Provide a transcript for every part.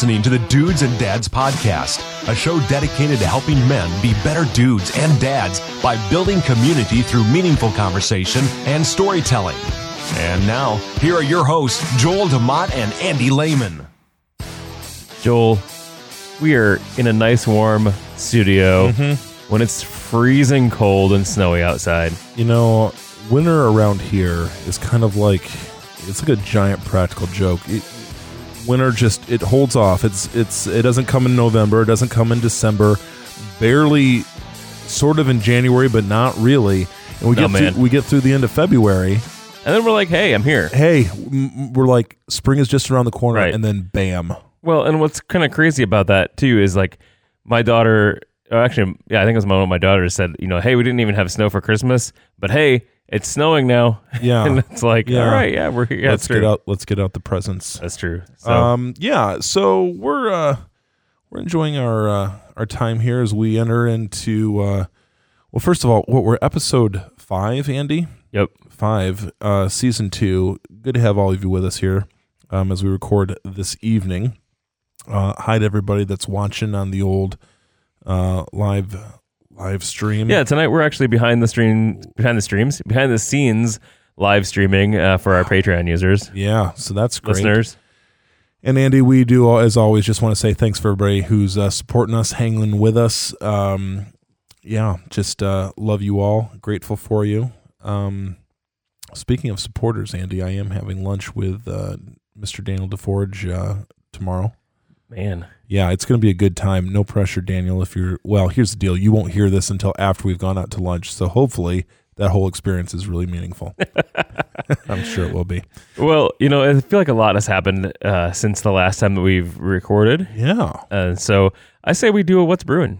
listening to the Dudes and Dads Podcast, a show dedicated to helping men be better dudes and dads by building community through meaningful conversation and storytelling. And now, here are your hosts, Joel DeMott and Andy Lehman. Joel, we are in a nice warm studio mm-hmm. when it's freezing cold and snowy outside. You know, winter around here is kind of like it's like a giant practical joke. It, winter just it holds off. It's it's it doesn't come in November, it doesn't come in December, barely sort of in January, but not really. And we No, get man. through, we get through the end of February. And then we're like, hey, I'm here. Hey, we're like spring is just around the corner, Right. and then bam. Well, and what's kind of crazy about that too is like my daughter, oh, actually, yeah, I think it was my one of my daughters said, you know, hey, we didn't even have snow for Christmas, but hey, it's snowing now. Yeah. and it's like, Yeah. all right, yeah, we're here. Yeah, let's get out. Let's get out the presents. That's true. So, Um, yeah. So we're uh, we're enjoying our uh, our time here as we enter into uh, well, first of all, what we're episode five, Andy. yep. Five, uh, season two. Good to have all of you with us here um, as we record this evening. Uh, hi to everybody that's watching on the old uh, live live stream. Yeah, tonight we're actually behind the stream, behind the streams, behind the scenes live streaming uh, for our Patreon users, Yeah. So that's great. listeners. And Andy, we do as always just want to say thanks for everybody who's uh, supporting us, hanging with us. Um, yeah, just uh, love you all. Grateful for you. Um, speaking of supporters, Andy, I am having lunch with uh, Mr. Daniel DeForge uh, tomorrow. Man, Yeah, it's going to be a good time. No pressure, Daniel. If you're well, here's the deal: you won't hear this until after we've gone out to lunch. So hopefully, that whole experience is really meaningful. I'm sure it will be. Well, you know, I feel like a lot has happened uh, since the last time that we've recorded. Yeah. Uh, so I say we do a What's Brewing.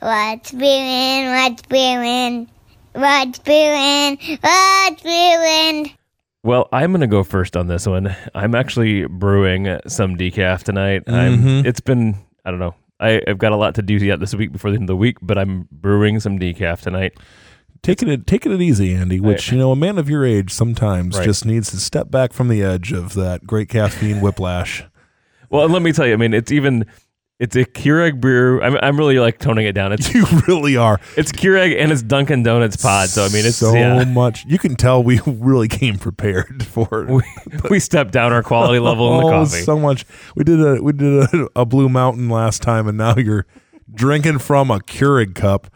What's brewing? What's brewing? What's brewing? What's brewing? Well, I'm going to go first on this one. I'm actually brewing some decaf tonight. Mhm. I'm, it's been, I don't know, I, I've got a lot to do yet this week before the end of the week, but I'm brewing some decaf tonight. taking it taking it easy, Andy. Which you know, a man of your age sometimes Right. just needs to step back from the edge of that great caffeine whiplash. Well, let me tell you, I mean, it's even, it's a Keurig brew. I'm, I'm really like toning it down. It's You really are. it's Keurig and it's Dunkin' Donuts pod. So I mean, it's so yeah. much. You can tell we really came prepared for it. we, we stepped down our quality level in the Oh, coffee. So much. We did a we did a, a Blue Mountain last time, and now you're drinking from a Keurig cup.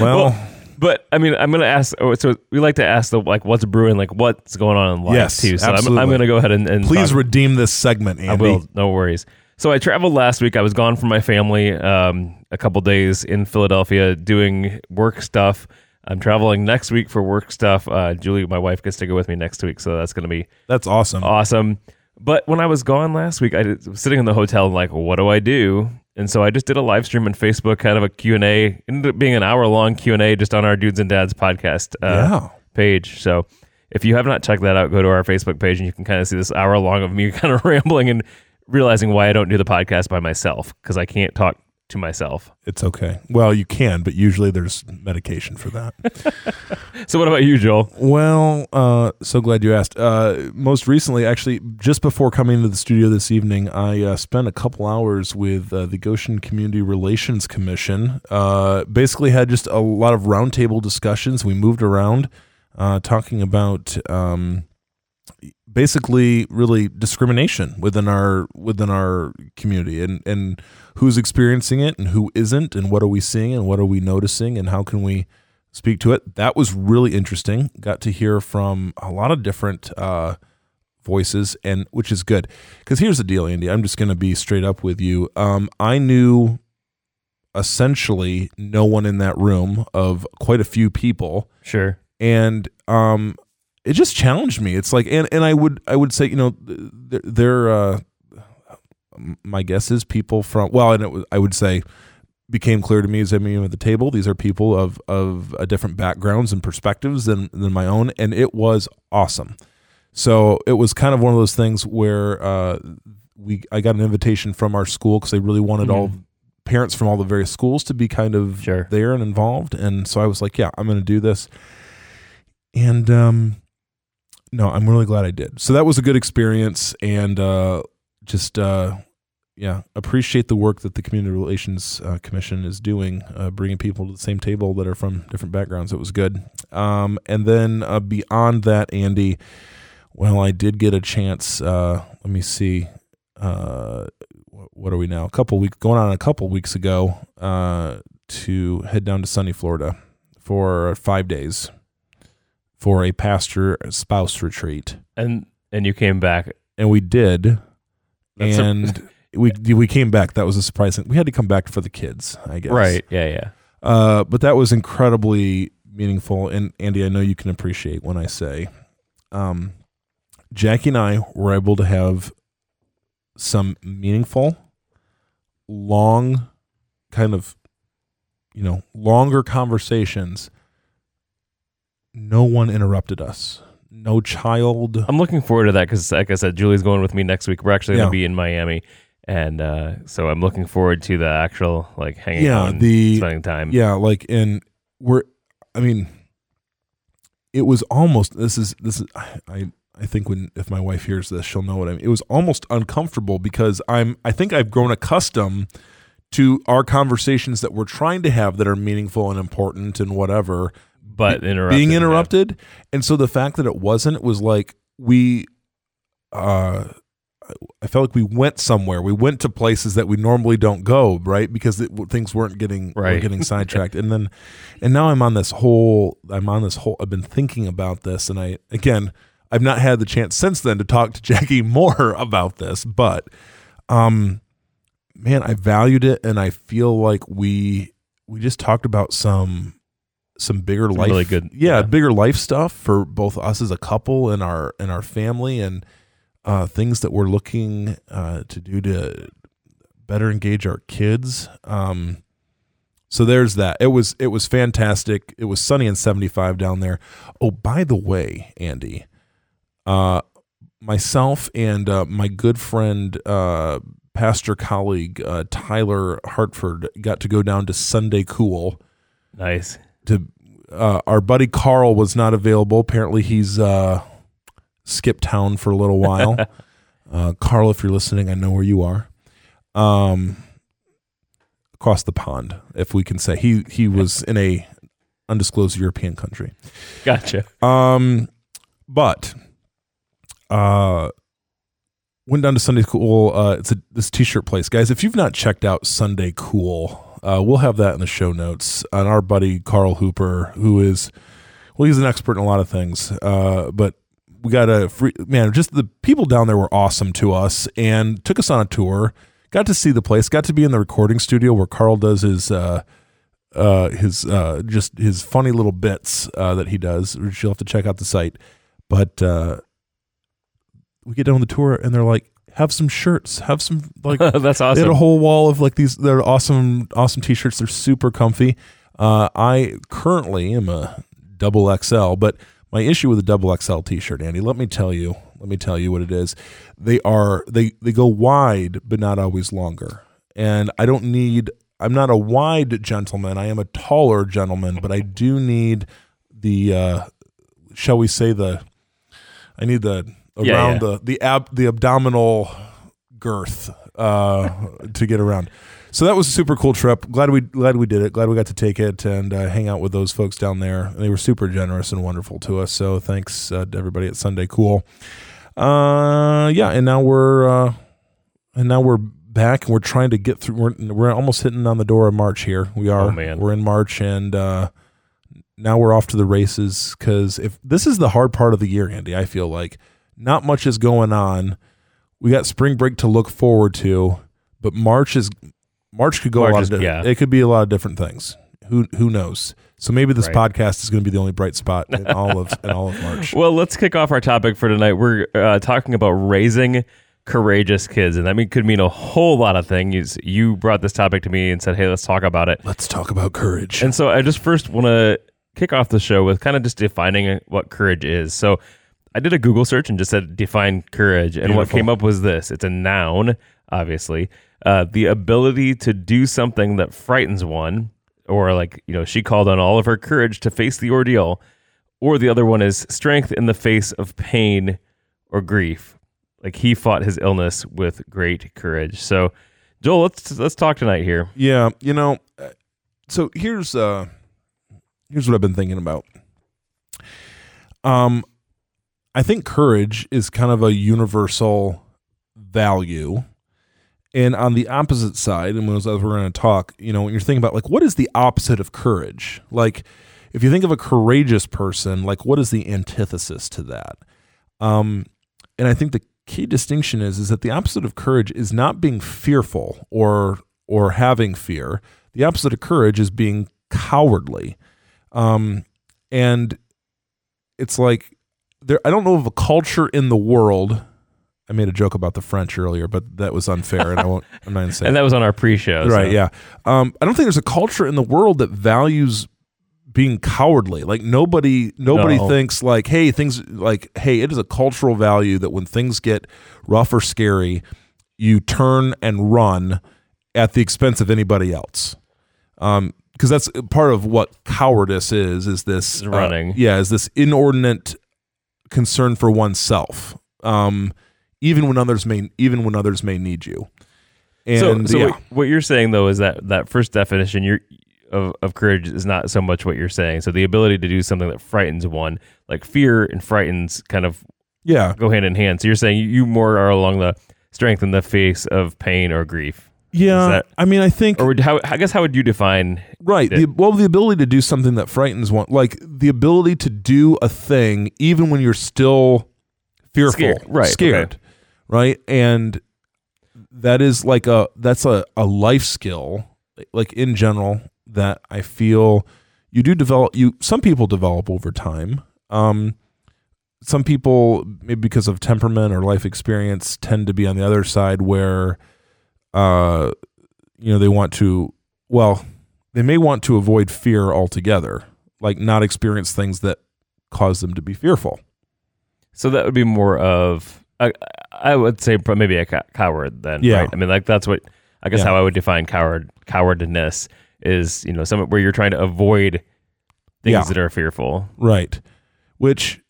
Well, But I mean, I'm gonna ask. oh, So we like to ask the like, what's brewing, like what's going on in life Yes, too. So I'm. I'm gonna go ahead and, and please talk- redeem this segment, Andy. I will. No worries. So I traveled last week. I was gone from my family um, a couple days in Philadelphia doing work stuff. I'm traveling next week for work stuff. Uh, Julie, my wife, gets to go with me next week, so that's gonna be That's awesome. awesome. But when I was gone last week, I did- was sitting in the hotel and like, what do I do? And so I just did a live stream on Facebook, kind of a Q&A. Ended up being an hour long Q&A just on our Dudes and Dads podcast uh, Yeah. page. So if you have not checked that out, go to our Facebook page and you can kind of see this hour long of me kind of rambling and realizing why I don't do the podcast by myself because I can't talk to myself. It's okay. Well, you can, but usually there's medication for that. So what about you, Joel? Well, uh, so glad you asked. Uh, most recently, actually, just before coming to the studio this evening, I uh, spent a couple hours with uh, the Goshen Community Relations Commission. Uh, basically, had just a lot of roundtable discussions. We moved around, uh, talking about um, basically really discrimination within our within our community and and who's experiencing it and who isn't and what are we seeing and what are we noticing and how can we speak to it. That was really interesting. Got to hear from a lot of different uh voices and which is good. Because here's the deal andy. I'm just going to be straight up with you. Um i knew essentially no one in that room of quite a few people. Sure. and um it just challenged me. It's like and and i would i would say you know they're, they're uh my guess is people from well and it was, i would say became clear to me as i mean at the table these are people of of uh, different backgrounds and perspectives than than my own and it was awesome. So it was kind of one of those things where uh we i got an invitation from our school because they really wanted all parents from all the various schools to be kind of Sure. there and involved and so i was like yeah i'm going to do this. And um no i'm really glad i did so that was a good experience and uh just uh, yeah, appreciate the work that the Community Relations uh, Commission is doing, uh, bringing people to the same table that are from different backgrounds. It was good. Um, and then uh, beyond that, Andy, well, I did get a chance. Uh, let me see. What are we now? A couple weeks going on a couple weeks ago to head down to sunny Florida for five days for a pastor spouse retreat, And and you came back. and we did. That's a- and we we came back. That was a surprise. We had to come back for the kids, I guess. Right. Yeah. Yeah. Uh, but that was incredibly meaningful. And Andy, I know you can appreciate when I say, um, Jackie and I were able to have some meaningful, long, kind of, you know, longer conversations. No one interrupted us. No child. I'm looking forward to that because, like I said, Julie's going with me next week. We're actually going Yeah. to be in Miami, and uh, so I'm looking forward to the actual like hanging Yeah, out and the- spending time. Yeah, like and we're I mean it was almost this is this is I I think when if my wife hears this she'll know what I mean. It was almost uncomfortable because I'm I think I've grown accustomed to our conversations that we're trying to have that are meaningful and important and whatever but interrupted, being yeah. interrupted and so the fact that it wasn't was like we uh I felt like we went somewhere. We went to places that we normally don't go, right? Because it, things weren't getting were Right. getting sidetracked. and then, and now I'm on this whole. I'm on this whole. I've been thinking about this, and I again, I've not had the chance since then to talk to Jackie more about this. But, um, man, I valued it, and I feel like we we just talked about some some bigger Some life, really good- yeah, yeah. bigger life stuff for both us as a couple and our and our family, and uh, things that we're looking uh, to do to better engage our kids. Um, so there's that. It was it was fantastic. It was sunny and 75 down there. Oh, by the way, Andy, uh, myself and uh, my good friend, uh, pastor colleague uh, Tyler Hartford got to go down to Sunday Cool Nice. To uh, our buddy Carl was not available. Apparently, he's uh, skipped town for a little while. uh, Carl, if you're listening, I know where you are. Um, across the pond, if we can say he he was in a undisclosed European country. Gotcha. Um, but uh, went down to Sunday Cool. Uh, it's a this t-shirt place, guys. If you've not checked out Sunday Cool, uh, we'll have that in the show notes. And our buddy Carl Hooper, who is well, he's an expert in a lot of things. Uh, but we got a free man. Just the people down there were awesome to us and took us on a tour. Got to see the place. Got to be in the recording studio where Carl does his. Uh, uh, his uh, just his funny little bits uh, that he does. Which you'll have to check out the site. But uh, we get down on the tour and they're like, "Have some shirts. Have some like." That's awesome. They had a whole wall of like these. They're awesome, awesome t-shirts. They're super comfy. Uh, I currently am a double XL, but my issue with a double XL t-shirt, Andy, let me tell you, let me tell you what it is. They are they they go wide, but not always longer. And I don't need. I'm not a wide gentleman. I am a taller gentleman, but I do need the. Uh, shall we say the? I need the around Yeah, yeah. the the ab the abdominal girth uh, to get around. So that was a super cool trip. Glad we glad we did it. Glad we got to take it and uh, hang out with those folks down there. They were super generous and wonderful to us. So thanks uh, to everybody at Sunday Cool. Uh, yeah, and now we're uh, and now we're back and we're trying to get through. We're, we're almost hitting on the door of March here. We are. Oh, man. We're in March and uh, now we're off to the races because if this is the hard part of the year, Andy, I feel like not much is going on. We got spring break to look forward to, but March is March could go March a lot is- of di- yeah. it could be a lot of different things. Who who knows? So maybe this Right. podcast is going to be the only bright spot in all of in all of March. Well, let's kick off our topic for tonight. We're uh, talking about raising courageous kids, and that mean, could mean a whole lot of things. You brought this topic to me and said, "Hey, let's talk about it." Let's talk about courage. And so, I just first want to kick off the show with kind of just defining what courage is. So, I did a Google search and just said define courage, and what came up was this: it's a noun, obviously, uh, the ability to do something that frightens one, or like you know, she called on all of her courage to face the ordeal, or the other one is strength in the face of pain or grief. like he fought his illness with great courage. So, Joel, let's let's talk tonight here. Yeah, you know, uh, so here's uh here's what I've been thinking about. Um I think courage is kind of a universal value. And on the opposite side, and as we're going to talk, you know, when you're thinking about like what is the opposite of courage? Like if you think of a courageous person, like what is the antithesis to that? Um and I think the key distinction is is that the opposite of courage is not being fearful or or having fear. The opposite of courage is being cowardly. Um, and it's like there I don't know of a culture in the world. I made a joke about the French earlier, but that was unfair, and I won't. I'm not going to say And that was on our pre-show. so- right. Yeah. Um, I don't think there's a culture in the world that values being cowardly. Like nobody, nobody No. thinks like, hey, things like, hey, it is a cultural value that when things get rough or scary, you turn and run at the expense of anybody else. Um, because that's part of what cowardice is. Is this Is running. uh, yeah, is this inordinate concern for oneself. Um, even when others may, even when others may need you. And so, so yeah. what, what you're saying though is that that first definition you're, of of courage is not so much what you're saying. So the ability to do something that frightens one, like fear and frightens, kind of yeah, go hand in hand. So you're saying you more are along the strength in the face of pain or grief, Yeah, that- I mean, I think or would, how, I guess how would you define? right. The, well, the ability to do something that frightens one, like the ability to do a thing even when you're still fearful, Scared, right, Scared, okay. right, and that is like a that's a a life skill, like in general that I feel you do develop. You some people develop over time. Um, some people maybe because of temperament or life experience tend to be on the other side where uh you know they want to well they may want to avoid fear altogether like not experience things that cause them to be fearful So that would be more of I, I would say maybe a coward then. Yeah. Right? I mean, like that's what I guess Yeah. how I would define coward cowardness is you know some where you're trying to avoid things Yeah. that are fearful. right which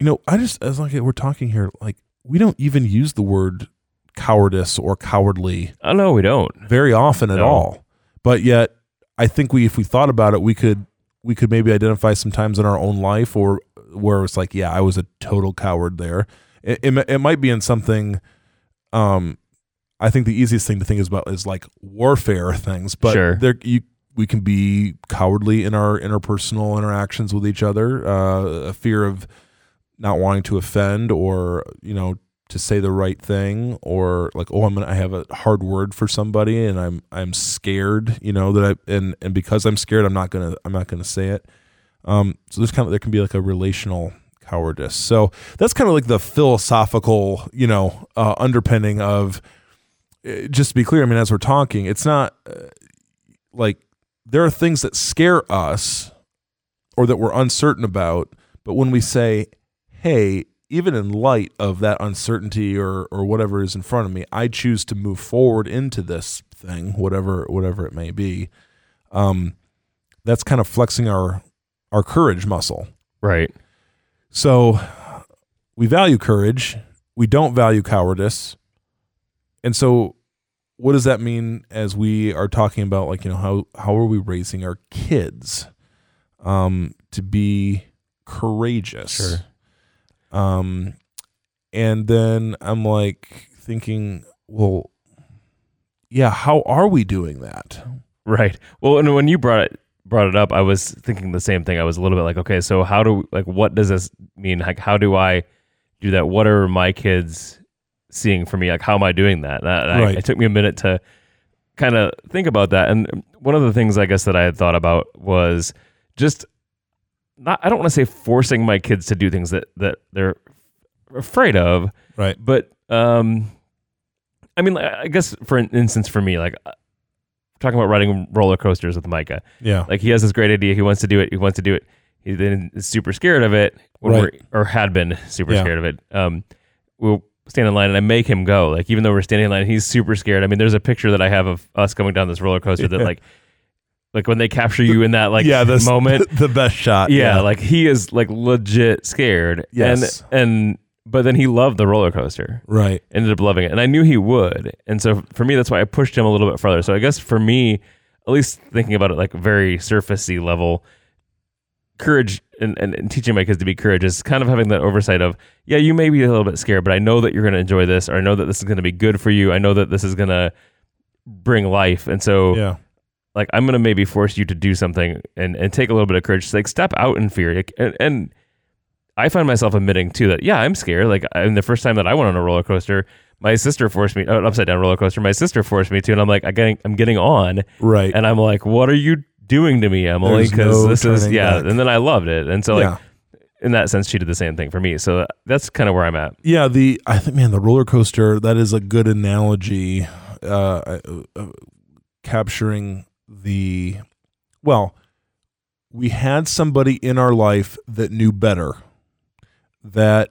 you know i just as like we're talking here like we don't even use the word cowardice or cowardly Oh no, we don't. very often at No. all but yet i think we if we thought about it we could we could maybe identify some times in our own life or where it's like yeah i was a total coward there it, it, it might be in something um i think the easiest thing to think is about is like warfare things but Sure. there you we can be cowardly in our interpersonal interactions with each other uh a fear of not wanting to offend or you know to say the right thing or like oh i'm gonna i have a hard word for somebody and i'm i'm scared you know that i and and because i'm scared i'm not gonna i'm not gonna say it. Um so there's kind of there can be like a relational cowardice. So that's kind of like the philosophical you know uh, underpinning of uh, just to be clear i mean as we're talking it's not uh, like there are things that scare us or that we're uncertain about but when we say hey even in light of that uncertainty or or whatever is in front of me i choose to move forward into this thing whatever whatever it may be. Um that's kind of flexing our our courage muscle. Right. so we value courage. We don't value cowardice. And so what does that mean as we are talking about like you know how how are we raising our kids um to be courageous? Sure. Um and then i'm like thinking well yeah how are we doing that Right. Well, and when you brought it brought it up, I was thinking the same thing. I was a little bit like, okay, so how do like what does this mean? Like, how do I do that? What are my kids seeing from me? Like, how am I doing that? And I, it took me a minute to kind of think about that. And one of the things I guess that I had thought about was just not. I don't want to say forcing my kids to do things that that they're afraid of, right but um, I mean, I guess for an instance, for me, like talking about riding roller coasters with Micah, yeah like he has this great idea, he wants to do it, he wants to do it. He then is super scared of it, when Right. or had been super Yeah. scared of it. Um, we'll stand in line and I make him go. Like even though we're standing in line, he's super scared. I mean, there's a picture that I have of us going down this roller coaster that like, like when they capture you in that like yeah this moment, the best shot yeah, like he is like legit scared. Yes. And and but then he loved the roller coaster. Right. Ended up loving it, and I knew he would. And so for me, that's why I pushed him a little bit further. So I guess for me, at least thinking about it like very surfacey level, courage and, and, and teaching my kids to be courageous is kind of having that oversight of, yeah, you may be a little bit scared, but I know that you're going to enjoy this, or I know that this is going to be good for you. I know that this is going to bring life, and so Yeah. Like I'm gonna maybe force you to do something and, and take a little bit of courage. Like step out in fear. And, and I find myself admitting too that yeah, I'm scared. Like I, the first time that I went on a roller coaster, my sister forced me an upside down roller coaster. My sister forced me to, and I'm like, I getting, I'm getting on, Right. and I'm like, what are you doing to me, Emily? Because no this is yeah. back. And then I loved it, and so like yeah. in that sense, she did the same thing for me. So that's kind of where I'm at. Yeah, the I think man, the roller coaster that is a good analogy, uh, uh, capturing the well. We had somebody in our life that knew better, that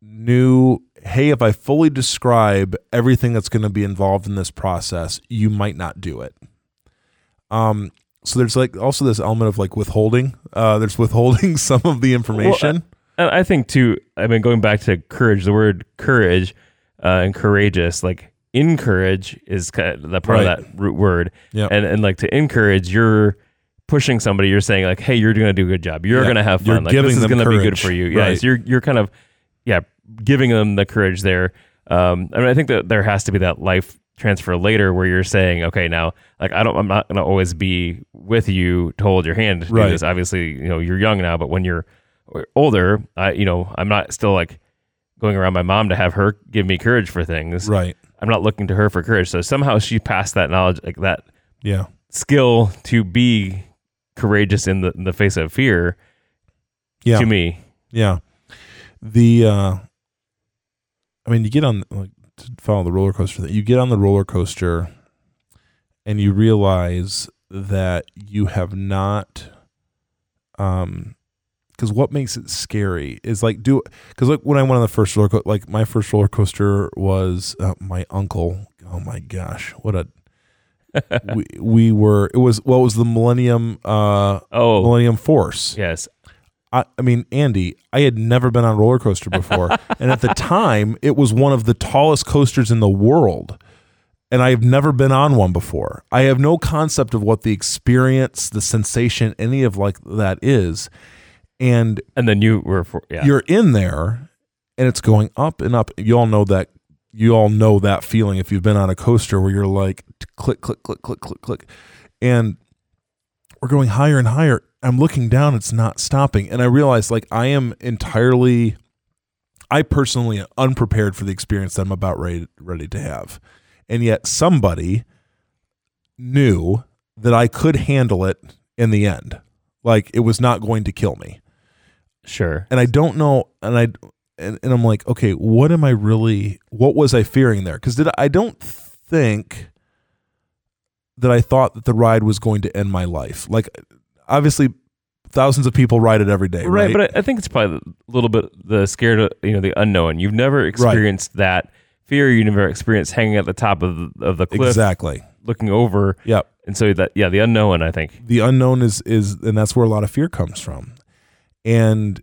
knew, hey, if I fully describe everything that's going to be involved in this process, you might not do it. Um, so there's like also this element of like withholding. Uh, there's withholding some of the information. And I think too, I mean, going back to courage, the word courage uh, and courageous, like encourage is kind of the part Right. of that root word. Yeah. And and like to encourage, you're pushing somebody. You're saying like, hey, you're going to do a good job. You're Yeah. going to have You're fun. Like this is going to be good for you. Yeah. Right. So you're you're kind of yeah giving them the courage there. Um, I mean, I think that there has to be that life transfer later where you're saying, okay, now like I don't, I'm not going to always be with you to hold your hand to Right. this. Obviously, you know, you're young now, but when you're older, I, you know, I'm not still like going around my mom to have her give me courage for things. Right. I'm not looking to her for courage. So somehow she passed that knowledge, like that Yeah. skill to be courageous in the in the face of fear Yeah. to me. Yeah. The uh I mean you get on like to follow the roller coaster that You get on the roller coaster and you realize that you have not um because what makes it scary is like do because like when I went on the first roller coaster, like my first roller coaster was uh, my uncle. Oh my gosh, what a we we were it was well was the Millennium uh Oh, Millennium Force. yes. I, I mean, Andy, I had never been on a roller coaster before. and at the time, it was one of the tallest coasters in the world. And I've never been on one before. I have no concept of what the experience, the sensation, any of like that is. And And then you were for, yeah. you're in there and it's going up and up. You all know that you all know that feeling if you've been on a coaster where you're like click, click, click, click, click, click. And we're going higher and higher. I'm looking down, it's not stopping. And I realize like I am entirely I personally am unprepared for the experience that I'm about ready ready to have. And yet somebody knew that I could handle it in the end. Like it was not going to kill me sure. and I don't know, and I and, and I'm like, okay, what am I really? What was I fearing there? Because did I, I don't think that I thought that the ride was going to end my life. Like, obviously, thousands of people ride it every day, right? Right, but I, I think it's probably a little bit the scared, of, you know, the unknown. You've never experienced that fear. You never experienced hanging at the top of the, of the cliff, exactly. looking over, Yep. and so that yeah, the unknown. I think the unknown is is and that's where a lot of fear comes from and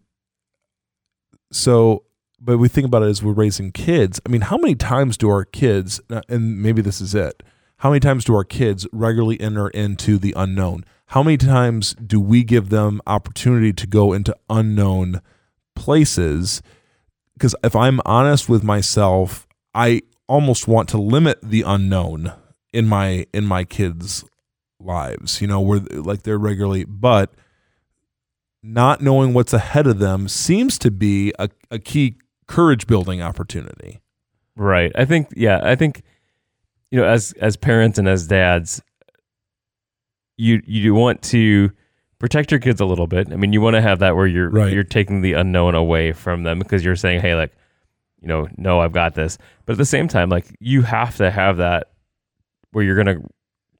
so but we think about it as we're raising kids. I mean how many times do our kids uh, and maybe this is it how many times do our kids regularly enter into the unknown? How many times do we give them opportunity to go into unknown places? Because if i'm honest with myself i almost want to limit the unknown in my in my kids lives you know where like they're regularly but not knowing what's ahead of them seems to be a, a key courage building opportunity right. I think yeah, I think you know, as as parents and as dads, you you want to protect your kids a little bit. I mean, you want to have that where you're Right. you're taking the unknown away from them because you're saying, hey, like, you know, no, I've got this. But at the same time, like, you have to have that where you're gonna,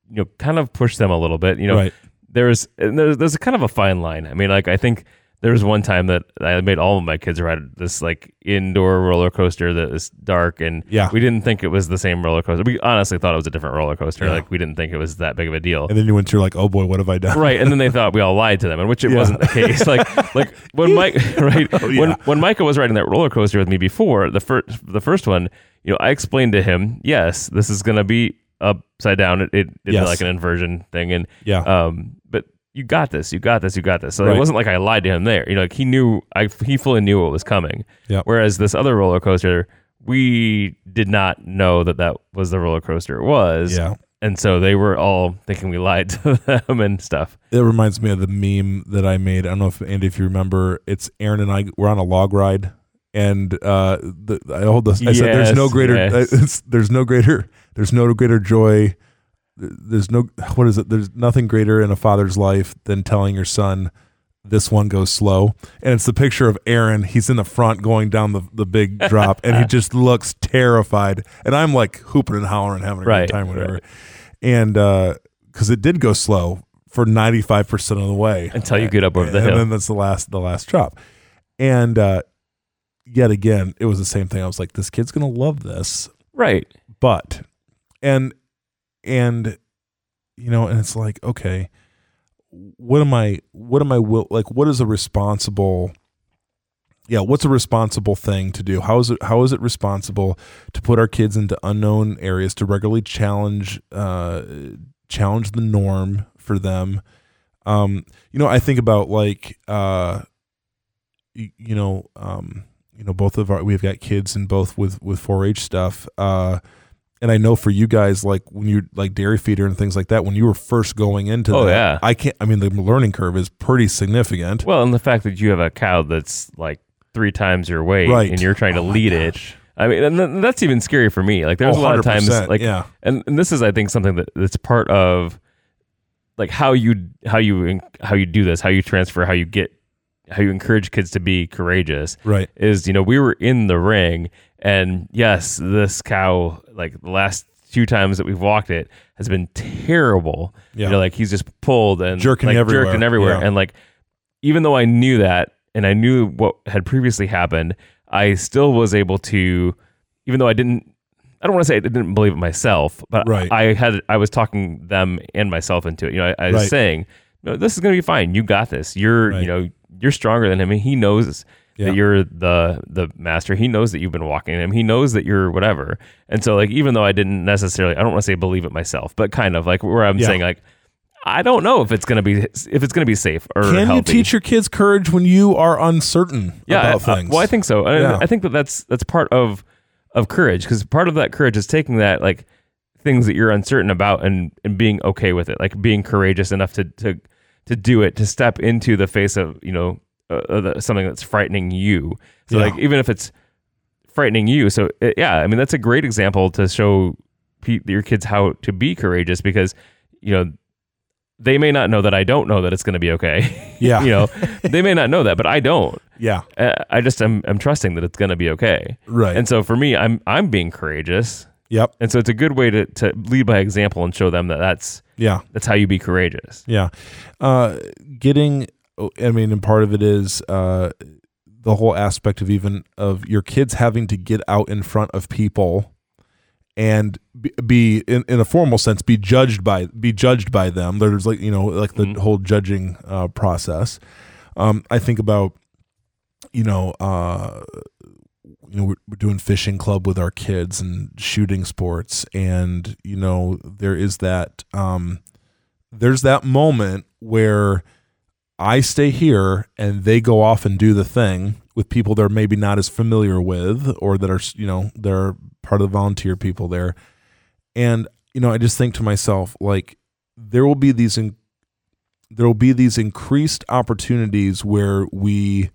you know, kind of push them a little bit. You know, right there's and there's there's a kind of a fine line. I mean, like I think there was one time that I made all of my kids ride this like indoor roller coaster that is dark, and Yeah. we didn't think it was the same roller coaster. We honestly thought it was a different roller coaster. Yeah. Like we didn't think it was that big of a deal. And then you went through like, oh boy, what have I done? right and then they thought we all lied to them and which it Yeah. wasn't the case like like when mike right Oh, yeah. when when micah was riding that roller coaster with me before the first the first one you know i explained to him yes this is going to be upside down it, it Yes. like an inversion thing and Yeah. um but you got this you got this you got this so Right. it wasn't like i lied to him there you know like he knew i he fully knew what was coming Yeah. whereas this other roller coaster we did not know that that was the roller coaster it was Yeah. and so they were all thinking we lied to them and stuff It reminds me of the meme that I made. I don't know if Andy, if you remember, it's Aaron and I. We're on a log ride, and uh, the, I hold this. I said, "There's no greater. yes. It's, there's no greater. There's no greater joy. There's no what is it? There's nothing greater in a father's life than telling your son." This one goes slow, and it's the picture of Aaron. He's in the front going down the, the big drop, and he just looks terrified. And I'm like hooping and hollering, having a Right, good time, whatever. right. And because it did go slow for 95 percent of the way, until you get up over the hill. and then that's the last the last drop. And uh, yet again, it was the same thing. I was like, this kid's gonna love this, right. but and and you know, and it's like, okay, what am I? What am I? Will like? What is a responsible? Yeah, what's a responsible thing to do? How is it? How is it responsible to put our kids into unknown areas to regularly challenge uh, challenge the norm for them? Um, you know, I think about like uh, you, you know, um, you know, both of our we've got kids and both with with 4-H stuff. Uh, and I know for you guys, like when you like dairy feeder and things like that, when you were first going into Oh, that, yeah. I can't. I mean, the learning curve is pretty significant. Well, and the fact that you have a cow that's like three times your weight, Right. and you're trying to Oh my lead it. I mean, and th- that's even scary for me. Like, there's Oh, a lot of times, oh, like, yeah. and, and this is, I think, something that that's part of, like, how you how you how you do this, how you transfer, how you get, how you encourage kids to be courageous. Right. Is you know we were in the ring, and yes, this cow, like the last few times that we've walked it, has been terrible. Yeah. You know, like he's just pulled and Jerking like, everywhere. jerking everywhere, Yeah. and like even though I knew that and I knew what had previously happened, I still was able to, even though I didn't, I don't want to say I didn't believe it myself, but Right. I had, I was talking them and myself into it. You know, I, I was Right. saying, no, this is going to be fine. You got this. You're, Right. you know, you're stronger than him. He knows Yeah. that you're the, the master. He knows that you've been walking him. He knows that you're whatever. And so like, even though I didn't necessarily, I don't want to say believe it myself, but kind of like where I'm Yeah. saying like, I don't know if it's gonna be if it's gonna be safe or Can healthy. you teach your kids courage when you are uncertain yeah, about I- I- well, I think so. Yeah. I think that that's that's part of of courage because part of that courage is taking that like things that you're uncertain about and and being okay with it, like being courageous enough to to to do it, to step into the face of you know uh, uh, the, something that's frightening you. So Yeah. like even if it's frightening you, so uh, yeah, I mean that's a great example to show pe- your kids how to be courageous because you know they may not know that I don't know that it's going to be okay. Yeah. you know, they may not know that, but I don't. yeah, Uh, I just am I'm trusting that it's going to be okay. right. And so for me, I'm I'm being courageous, yep, and so it's a good way to to lead by example and show them that that's yeah, that's how you be courageous. yeah. Uh, getting, I mean, and part of it is uh, the whole aspect of even of your kids having to get out in front of people and be, be in, in a formal sense be judged by be judged by them there's like you know like the Mhm. whole judging uh, process um, i think about you know uh, you know we're, we're doing fishing club with our kids and shooting sports. And you know there is that um, there's that moment where I stay here and they go off and do the thing with people they're maybe not as familiar with or that are you know they're part of the volunteer people there. And you know I just think to myself like there will be these in, there will be these increased opportunities where we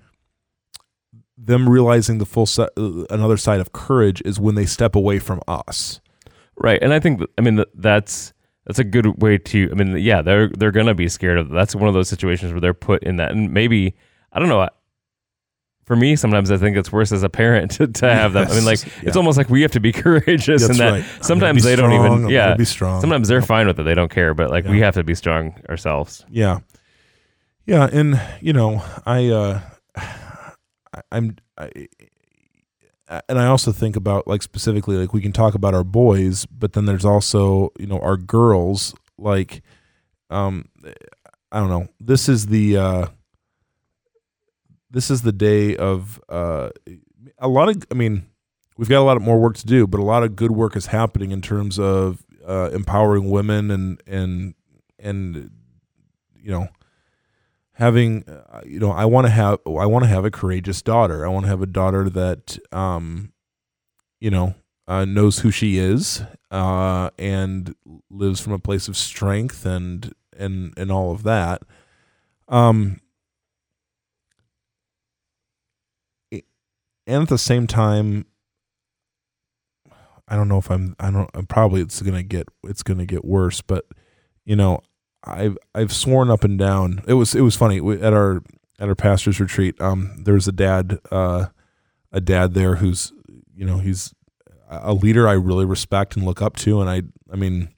them realizing the full se- uh, another side of courage is when they step away from us Right. And I think I mean that's that's a good way to I mean yeah, they're they're going to be scared of that's one of those situations where they're put in that and maybe I don't know for me, sometimes I think it's worse as a parent to, to have them. I mean, like Yes. it's almost like we have to be courageous That's in that. right. Sometimes they don't even. Yeah, be strong. Sometimes they're fine with it; they don't care. But like we have to be strong ourselves. Yeah. Yeah, and you know, I uh I'm I, and I also think about like specifically like we can talk about our boys, but then there's also, you know, our girls like um I don't know. This is the uh this is the day of uh a lot of I mean, we've got a lot of more work to do, but a lot of good work is happening in terms of uh empowering women and and and you know having uh, you know i want to have i want to have a courageous daughter. I want to have a daughter that um you know uh, knows who she is uh and lives from a place of strength and and and all of that. Um and at the same time i don't know if i'm i don't I'm probably it's gonna get it's gonna get worse but you know I've I've sworn up and down. It was it was funny at our at our pastor's retreat. Um, there was a dad, uh, a dad there who's you know he's a leader I really respect and look up to, and I I mean,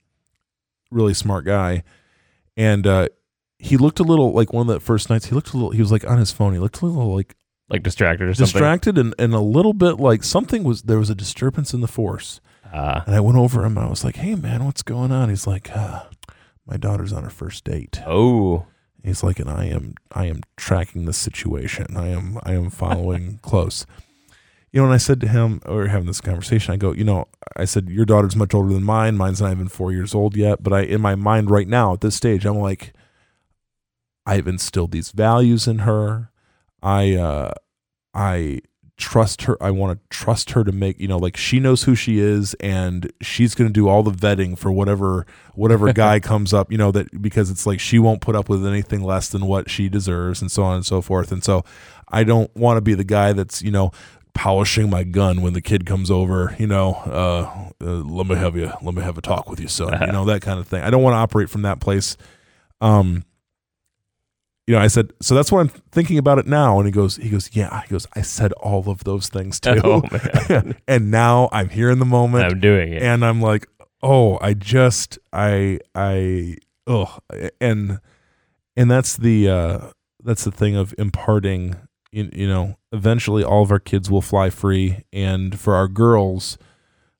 really smart guy, and uh, he looked a little like one of the first nights. He looked a little. He was like on his phone. He looked a little like Like distracted or something. distracted and and a little bit like something was there was a disturbance in the force. Ah. And I went over him and I was like, "Hey man, what's going on?" He's like, uh, "My daughter's on her first date." oh. He's like, and I am I am tracking the situation. I am I am following close. You know, and I said to him, or we were having this conversation, I go, you know, I said, your daughter's much older than mine. Mine's not even four years old yet. But I, in my mind right now at this stage, I'm like, I've instilled these values in her. I, uh, I trust her. I want to trust her to make, you know, like she knows who she is and she's going to do all the vetting for whatever, whatever guy comes up, you know, that because it's like she won't put up with anything less than what she deserves and so on and so forth. And so I don't want to be the guy that's, you know, polishing my gun when the kid comes over, you know, uh, uh, let me have you, let me have a talk with you, son, you know, that kind of thing. I don't want to operate from that place. Um, you know, I said, so that's what I'm thinking about it now. And he goes, he goes, yeah, he goes, I said all of those things too. Oh, man. and now I'm here in the moment I'm doing it. and I'm like, oh, I just, I, I, oh, and, and that's the, uh, that's the thing of imparting, you, you know, eventually all of our kids will fly free. And for our girls,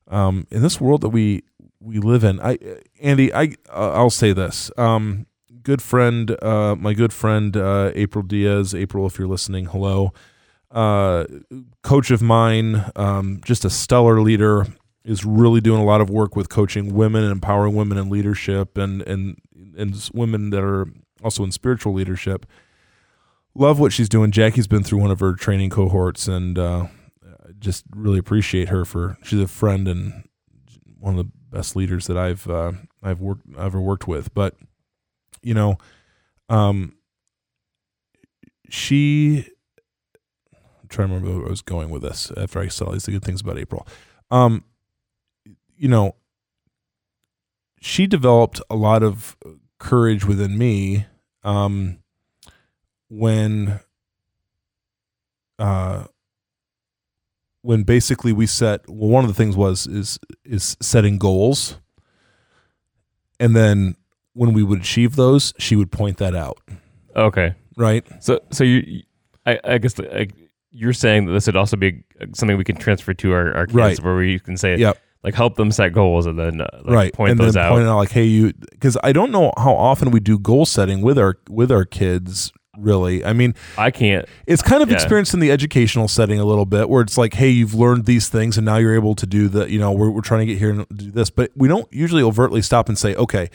um, in this world that we, we live in, I, Andy, I, I'll say this, um, good friend, uh, my good friend, uh, April Diaz, April, if you're listening, hello, uh, coach of mine, um, just a stellar leader, is really doing a lot of work with coaching women and empowering women in leadership and and and women that are also in spiritual leadership. Love what she's doing. Jackie's been through one of her training cohorts, and uh, just really appreciate her for. She's a friend and one of the best leaders that I've uh, I've worked ever worked with. But you know, um, she I'm trying to remember where I was going with this after I said all these good things about April. Um, you know, she developed a lot of courage within me um, when uh, when basically we set well one of the things was is is setting goals and then when we would achieve those she would point that out okay. right So, so you, I, I guess like, you're saying that this would also be something we can transfer to our, our kids, Right. where we can say, Yep. like, help them set goals and then uh, like, right point and those then out. point out like hey you because i don't know how often we do goal setting with our with our kids really i mean I can't. it's kind of Yeah. experienced in the educational setting a little bit where it's like hey you've learned these things and now you're able to do the you know we're, we're trying to get here and do this but we don't usually overtly stop and say okay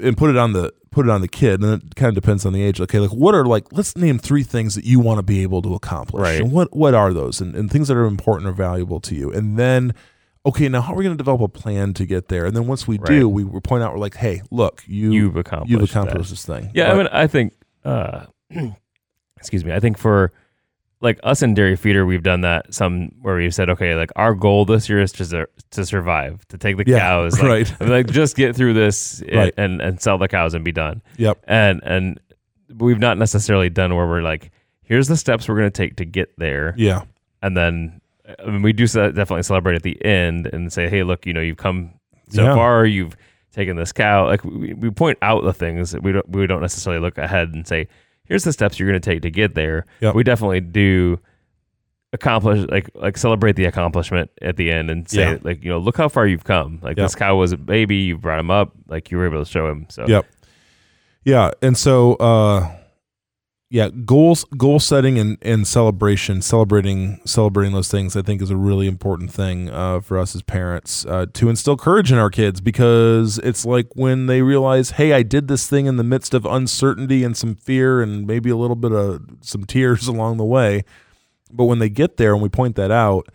and put it on the put it on the kid and it kind of depends on the age okay like what are like let's name three things that you want to be able to accomplish Right. and what what are those and, and things that are important or valuable to you and then okay now how are we going to develop a plan to get there and then once we do Right. we, we point out we're like hey look you You've accomplished you've that. accomplished this thing Yeah, I mean, I think, uh, excuse me, I think for like us in Dairy Feeder, we've done that some where we've said, okay, like our goal this year is to to survive, to take the Yeah, cows, like, right. Like just get through this and, Right. and and sell the cows and be done. yep And and we've not necessarily done where we're like, here's the steps we're going to take to get there, yeah and then I mean, we do definitely celebrate at the end and say, hey, look, you know, you've come so Yeah. far, you've taken this cow. Like we, we point out the things that we don't we don't necessarily look ahead and say, here's the steps you're going to take to get there. Yep. We definitely do accomplish like like celebrate the accomplishment at the end and say Yeah. like you know look how far you've come. Like Yep. this cow was a baby, you brought him up, like you were able to show him. So Yep. Yeah, and so uh yeah, goals goal setting and, and celebration, celebrating celebrating those things I think is a really important thing uh, for us as parents uh, to instill courage in our kids because it's like when they realize, hey, I did this thing in the midst of uncertainty and some fear and maybe a little bit of some tears along the way. But when they get there and we point that out,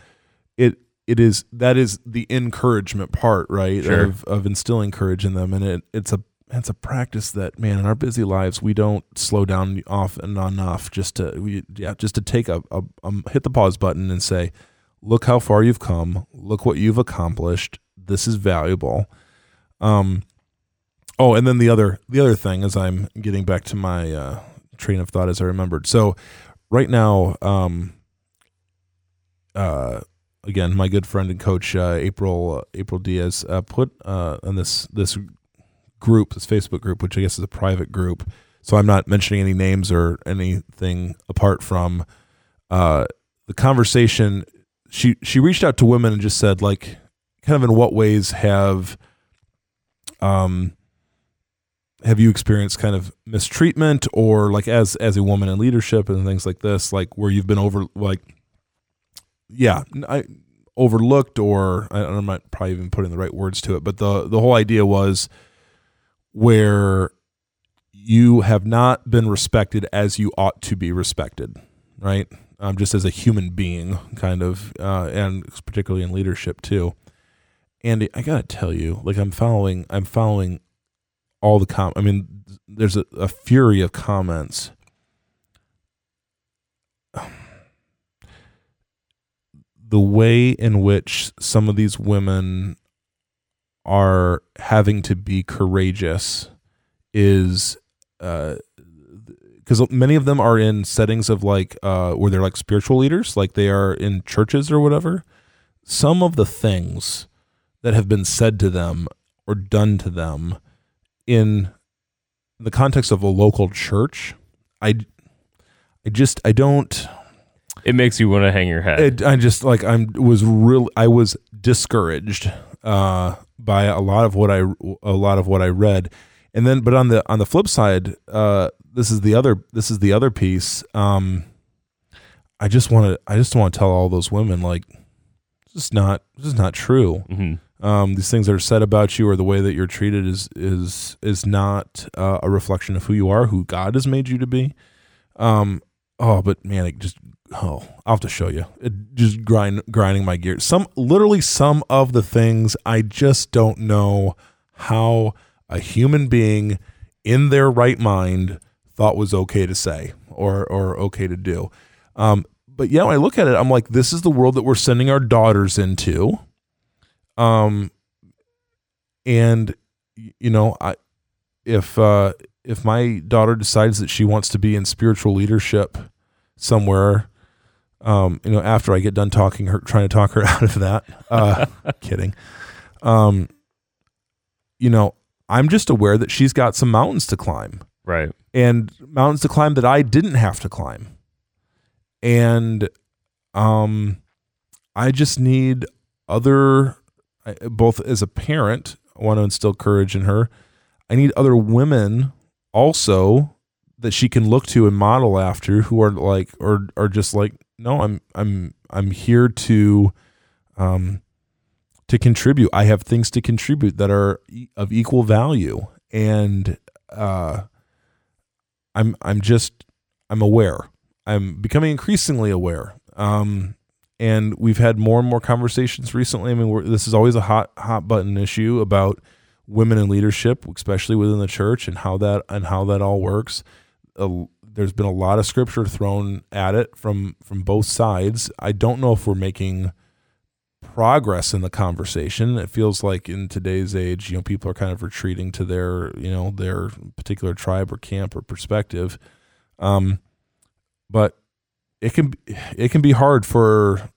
it it is that is the encouragement part, right? Sure. Of of instilling courage in them. And it it's a it's a practice that man in our busy lives we don't slow down off and enough just to we, yeah just to take a, a hit the pause button and say look how far you've come. Look what you've accomplished. This is valuable. Um oh and then the other the other thing as i'm getting back to my uh train of thought as i remembered. So right now um uh again my good friend and coach uh, april uh, april diaz uh, put uh on this this group, this Facebook group, which I guess is a private group. So I'm not mentioning any names or anything apart from uh, the conversation. She she reached out to women and just said like, kind of in what ways have um have you experienced kind of mistreatment or like as as a woman in leadership and things like this, like where you've been over like yeah, I overlooked or I, I'm not probably even putting the right words to it, but the the whole idea was where you have not been respected as you ought to be respected, right? Um, just as a human being, kind of, uh, and particularly in leadership too. Andy, I gotta tell you, like I'm following, I'm following all the com. I mean, there's a, a fury of comments. The way in which some of these women are having to be courageous is because many of them are in settings of like uh, where they're like spiritual leaders, like they are in churches or whatever. Some of the things that have been said to them or done to them in the context of a local church, I, I just I don't. it makes you want to hang your head. It, I just like I'm was real. I was discouraged uh, by a lot of what I a lot of what I read, and then but on the on the flip side, uh, this is the other this is the other piece. Um, I just want to I just want to tell all those women like this is not this is not true. Mhm. Um, these things that are said about you or the way that you're treated is is is not uh, a reflection of who you are, who God has made you to be. Um, oh, but man, it just oh, I'll have to show you. It just grind grinding my gears. Some literally some of the things I just don't know how a human being in their right mind thought was okay to say or or okay to do. Um, but yeah, when I look at it, I'm like, this is the world that we're sending our daughters into. Um, and you know, I if uh, if my daughter decides that she wants to be in spiritual leadership somewhere, um, you know, after I get done talking her, trying to talk her out of that, uh, kidding. Um, you know, I'm just aware that she's got some mountains to climb right. and mountains to climb that I didn't have to climb. And um I just need other I- both as a parent, I want to instill courage in her. I need other women also that she can look to and model after who are like or are just like no, I'm I'm I'm here to um to contribute. I have things to contribute that are of equal value and uh I'm I'm just I'm aware. I'm becoming increasingly aware. Um, and we've had more and more conversations recently. I mean, this is always a hot hot button issue about women in leadership, especially within the church, and how that and how that all works. Uh, there's been a lot of scripture thrown at it from from both sides. I don't know if we're making progress in the conversation. It feels like in today's age, you know, people are kind of retreating to their, you know, their particular tribe or camp or perspective. Um, but it can it can be hard for,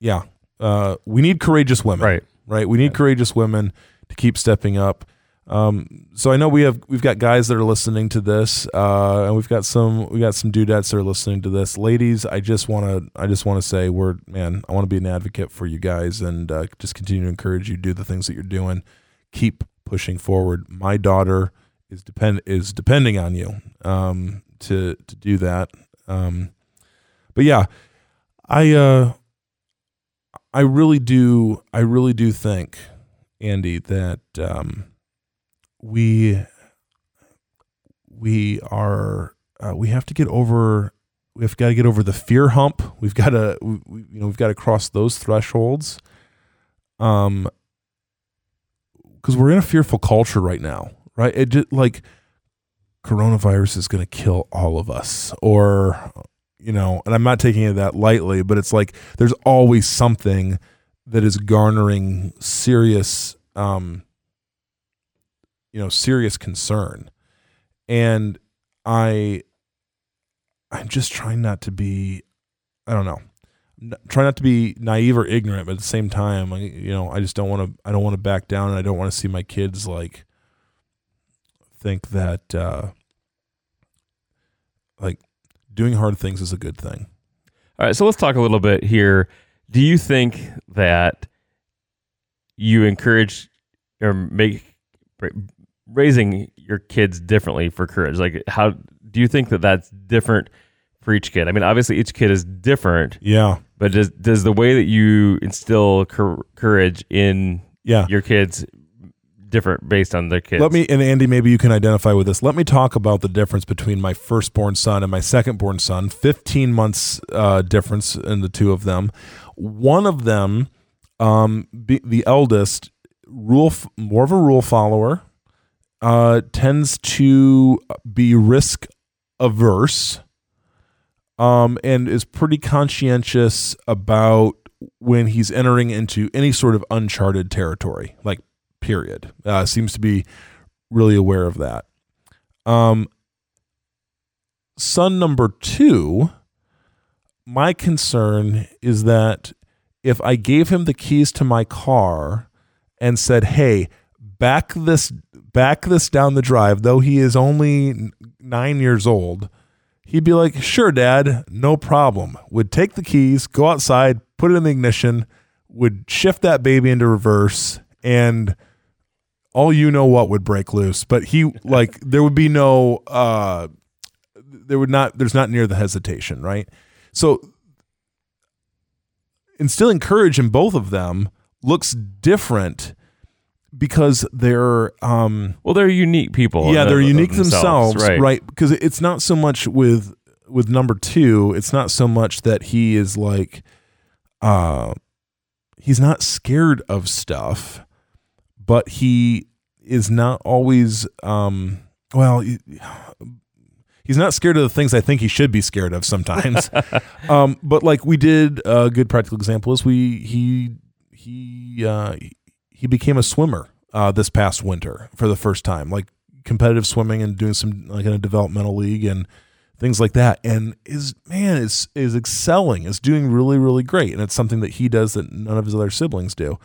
yeah. Uh, we need courageous women, Right. right? We need courageous women to keep stepping up. Um, so I know we have we've got guys that are listening to this, uh, and we've got some we got some dudettes that are listening to this. Ladies, I just want to I just want to say we're man, I want to be an advocate for you guys and uh, just continue to encourage you to do the things that you're doing. Keep pushing forward. My daughter is depend is depending on you um, to to do that. Um, but yeah, I uh, I really do I really do think Andy that um, we we are uh, we have to get over we've got to get over the fear hump. We've got to we, you know we've got to cross those thresholds. Um, because we're in a fearful culture right now, right? It just like coronavirus is going to kill all of us, or you know, and I'm not taking it that lightly, but it's like there's always something that is garnering serious, um, you know, serious concern, and I, I'm just trying not to be, I don't know try not to be naive or ignorant, but at the same time, you know, I just don't want to, I don't want to back down, and I don't want to see my kids like think that, uh, like doing hard things is a good thing. All right, so let's talk a little bit here. Do you think that you encourage or make raising your kids differently for courage? Like, how do you think that that's different for each kid? I mean, obviously, each kid is different, Yeah. but does does the way that you instill cour- courage in Yeah. your kids different based on their kids? Let me and Andy, maybe you can identify with this. Let me talk about the difference between my firstborn son and my secondborn son. Fifteen months uh, difference in the two of them. One of them, um, be, the eldest, rule f- more of a rule follower, uh, tends to be risk averse, um, and is pretty conscientious about when he's entering into any sort of uncharted territory, like period. Uh, seems to be really aware of that. Um, son number two, my concern is that if I gave him the keys to my car and said, "Hey, back this back this down the drive," though he is only nine years old, he'd be like, "Sure, Dad, no problem." Would take the keys, go outside, put it in the ignition, would shift that baby into reverse, and all you know what would break loose. But he like there would be no uh there would not there's not near the hesitation, right? So instilling courage in both of them looks different because they're um well, they're unique people. yeah they're unique themselves, right? right because it's not so much with with number two it's not so much that he is like uh he's not scared of stuff but he is not always um well he's not scared of the things i think he should be scared of sometimes um but like we did a good practical example is we he he uh he became a swimmer uh this past winter for the first time like competitive swimming and doing some like in a developmental league and things like that. And is man is is excelling is doing really really great. And it's something that he does that none of his other siblings do.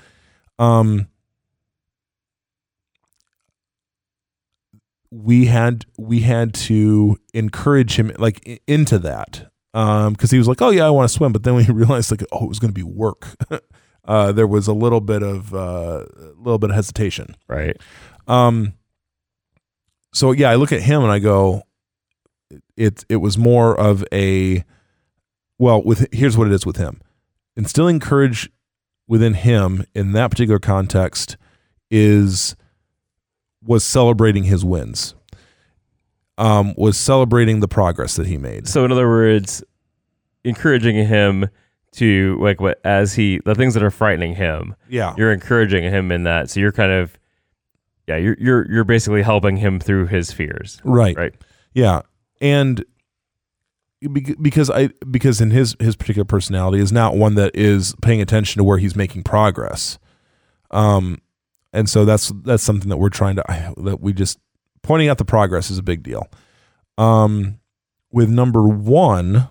Um we had we had to encourage him like into that um because he was like oh yeah i want to swim. But then we realized like oh it was going to be work uh there was a little bit of uh a little bit of hesitation. Right. um so yeah i look at him and i go it it was more of a well with here's what it is with him. Instilling courage within him in that particular context is was celebrating his wins. Um was celebrating the progress that he made. So, in other words, encouraging him to like what as he the things that are frightening him, yeah you're encouraging him in that. So you're kind of yeah, you're you're you're basically helping him through his fears. right Right. Yeah, and because I because in his his particular personality is not one that is paying attention to where he's making progress, um, and so that's that's something that we're trying to that we just pointing out the progress is a big deal. Um, with number one,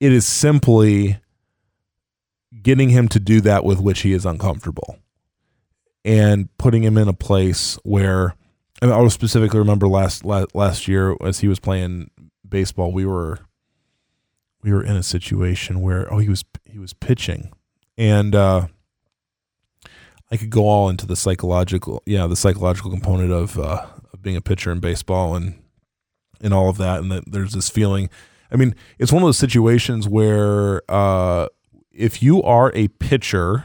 it is simply getting him to do that with which he is uncomfortable, and putting him in a place where I, mean, I specifically remember last, last last year as he was playing baseball, we were we were in a situation where oh he was he was pitching. And uh I could go all into the psychological yeah the psychological component of uh of being a pitcher in baseball and and all of that. And that there's this feeling I mean it's one of those situations where uh if you are a pitcher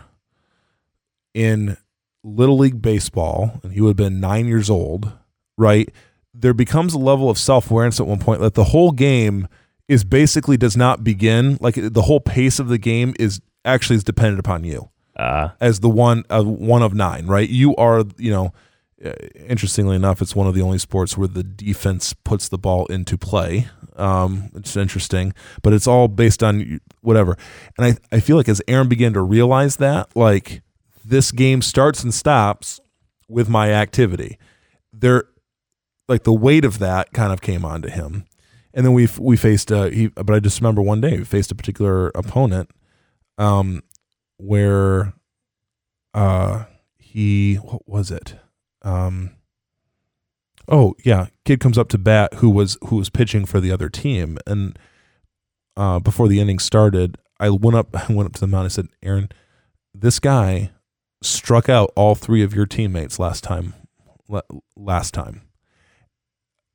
in little league baseball and he would have been 9 years old right there becomes a level of self-awareness at one point that the whole game is basically does not begin like the whole pace of the game is actually is dependent upon you Uh, as the one uh, one of nine right? You are you know uh, interestingly enough it's one of the only sports where the defense puts the ball into play um it's interesting but it's all based on whatever. And i i feel like as aaron began to realize that like this game starts and stops with my activity. There like the weight of that kind of came onto him. And then we we faced uh he but I just remember one day we faced a particular opponent um where uh he what was it? Um oh yeah. Kid comes up to bat who was who was pitching for the other team. And uh before the inning started I went up I went up to the mound. I said Aaron this guy struck out all three of your teammates last time last time.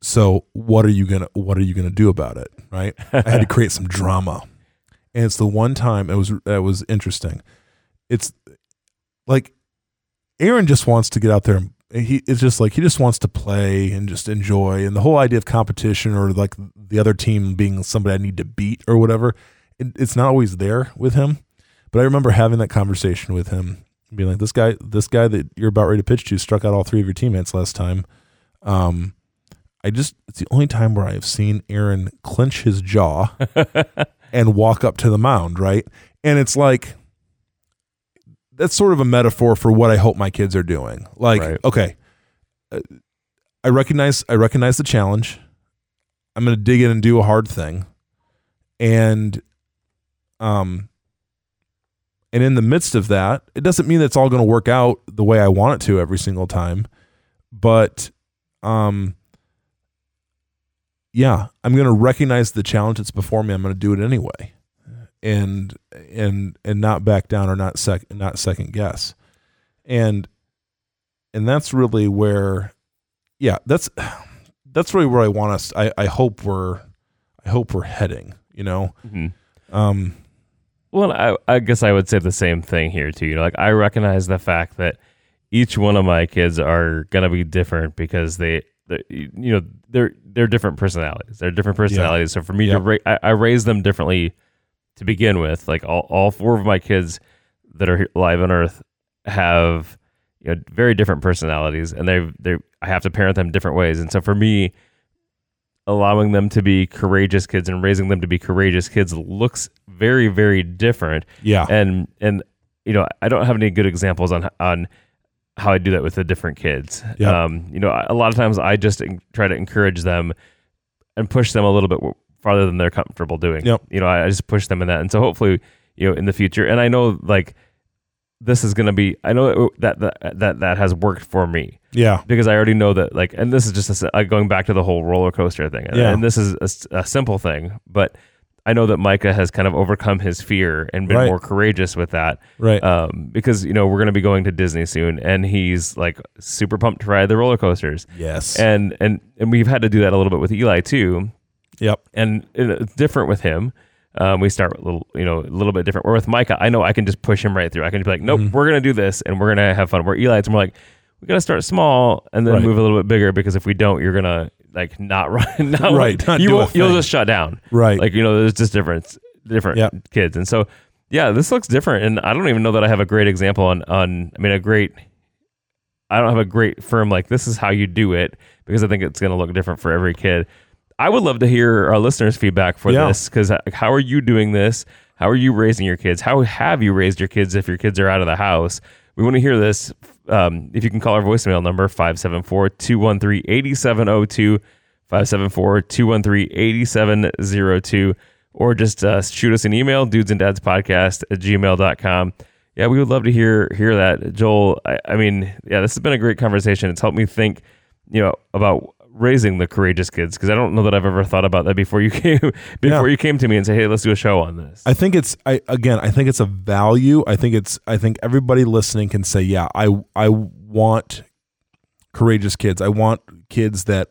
So what are you gonna what are you gonna do about it? Right? I had to create some drama. And it's the one time it was that was interesting. It's like aaron just wants to get out there and he it's just like he just wants to play and just enjoy. And the whole idea of competition or like the other team being somebody i need to beat or whatever it, it's not always there with him. But i remember having that conversation with him being like this guy this guy that you're about ready to pitch to struck out all three of your teammates last time. Um I just it's the only time where I have seen Aaron clench his jaw and walk up to the mound, right? And it's like that's sort of a metaphor for what I hope my kids are doing. Like, Right. okay, uh, I recognize I recognize the challenge. I'm going to dig in and do a hard thing, and um, and in the midst of that, it doesn't mean that it's all going to work out the way I want it to every single time, but um yeah, I'm going to recognize the challenge that's before me. I'm going to do it anyway, and and and not back down or not sec not second guess, and and that's really where, yeah, that's that's really where I want us. I I hope we're I hope we're heading. You know, mhm. um, Well, I, I guess I would say the same thing here too. You know, like I recognize the fact that each one of my kids are gonna be different because they, they you know, they're they're different personalities. They're different personalities. So for me to Yep. ra- I, I raise them differently to begin with. Like all, all four of my kids that are live on Earth have you know very different personalities, and they they I have to parent them different ways. And so for me, allowing them to be courageous kids and raising them to be courageous kids looks very very different yeah, and and you know i don't have any good examples on on how i do that with the different kids Yep. um you know a lot of times i just try to encourage them and push them a little bit farther than they're comfortable doing. Yep. you know I, I just push them in that. And so hopefully you know in the future and i know like this is going to be i know that that that that has worked for me. Yeah, because I already know that like, and this is just a, going back to the whole roller coaster thing, and, Yeah. and this is a simple thing, but I know that Micah has kind of overcome his fear and been Right. more courageous with that, right, um, because you know we're going to be going to Disney soon, and he's like super pumped to ride the roller coasters, yes, and and and we've had to do that a little bit with Eli too, yep, and it's different with him. Um, we start a little, you know, a little bit different. Where with Micah, I know I can just push him right through. I can just be like, nope, Mm-hmm. we're gonna do this, and we're gonna have fun. Where Eli, it's more like we gotta start small and then Right. move a little bit bigger because if we don't, you're gonna like not run, not Right, not you won't, you'll just shut down. right, Like you know, there's just different, different Yep. kids, and so yeah, this looks different. And I don't even know that I have a great example on on. I mean, a great. I don't have a great firm like this is how you do it because I think it's going to look different for every kid. I would love to hear our listeners' feedback for Yeah. this because how are you doing this? How are you raising your kids? How have you raised your kids if your kids are out of the house? We want to hear this. Um, if you can call our voicemail number 574 213 8702, 574 213 8702, or just uh, shoot us an email, dudes and dads podcast at gmail.com. Yeah, we would love to hear hear that, Joel. I, I mean, yeah, this has been a great conversation. It's helped me think, you know, about raising the courageous kids because I don't know that I've ever thought about that before you came before Yeah. you came to me and say, "Hey, let's do a show on this." I think it's I again I think it's a value. I think it's I think everybody listening can say, yeah, I I want courageous kids. I want kids that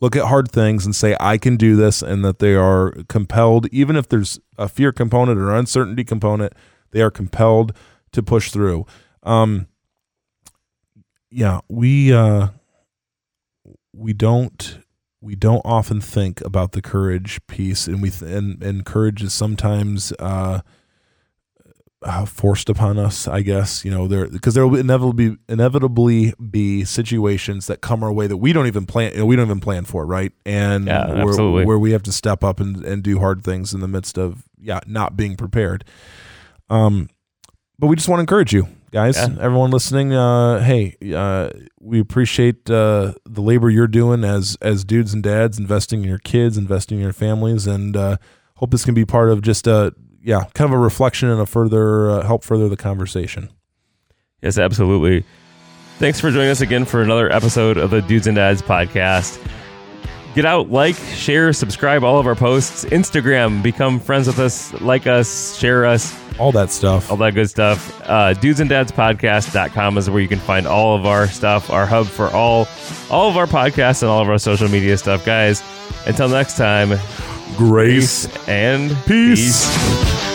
look at hard things and say I can do this and that they are compelled even if there's a fear component or uncertainty component, they are compelled to push through. Um yeah, we uh we don't we don't often think about the courage piece and we th- and and courage is sometimes uh, uh forced upon us i guess you know there because there will inevitably inevitably be situations that come our way that we don't even plan we don't even plan for right? And Yeah, where, absolutely. where we have to step up and, and do hard things in the midst of yeah not being prepared. Um but we just want to encourage you guys Yeah. everyone listening uh hey uh we appreciate uh the labor you're doing as as dudes and dads investing in your kids investing in your families and uh hope this can be part of just a yeah kind of a reflection and a further uh, help further the conversation Yes, absolutely. Thanks for joining us again for another episode of the Dudes and Dads podcast. Get out, like, share, subscribe all of our posts. Instagram, become friends with us, like us, share us, all that stuff all that good stuff. Uh, dudesanddadspodcast.com is where you can find all of our stuff, our hub for all all of our podcasts and all of our social media stuff. Guys, until next time, grace and Peace. peace.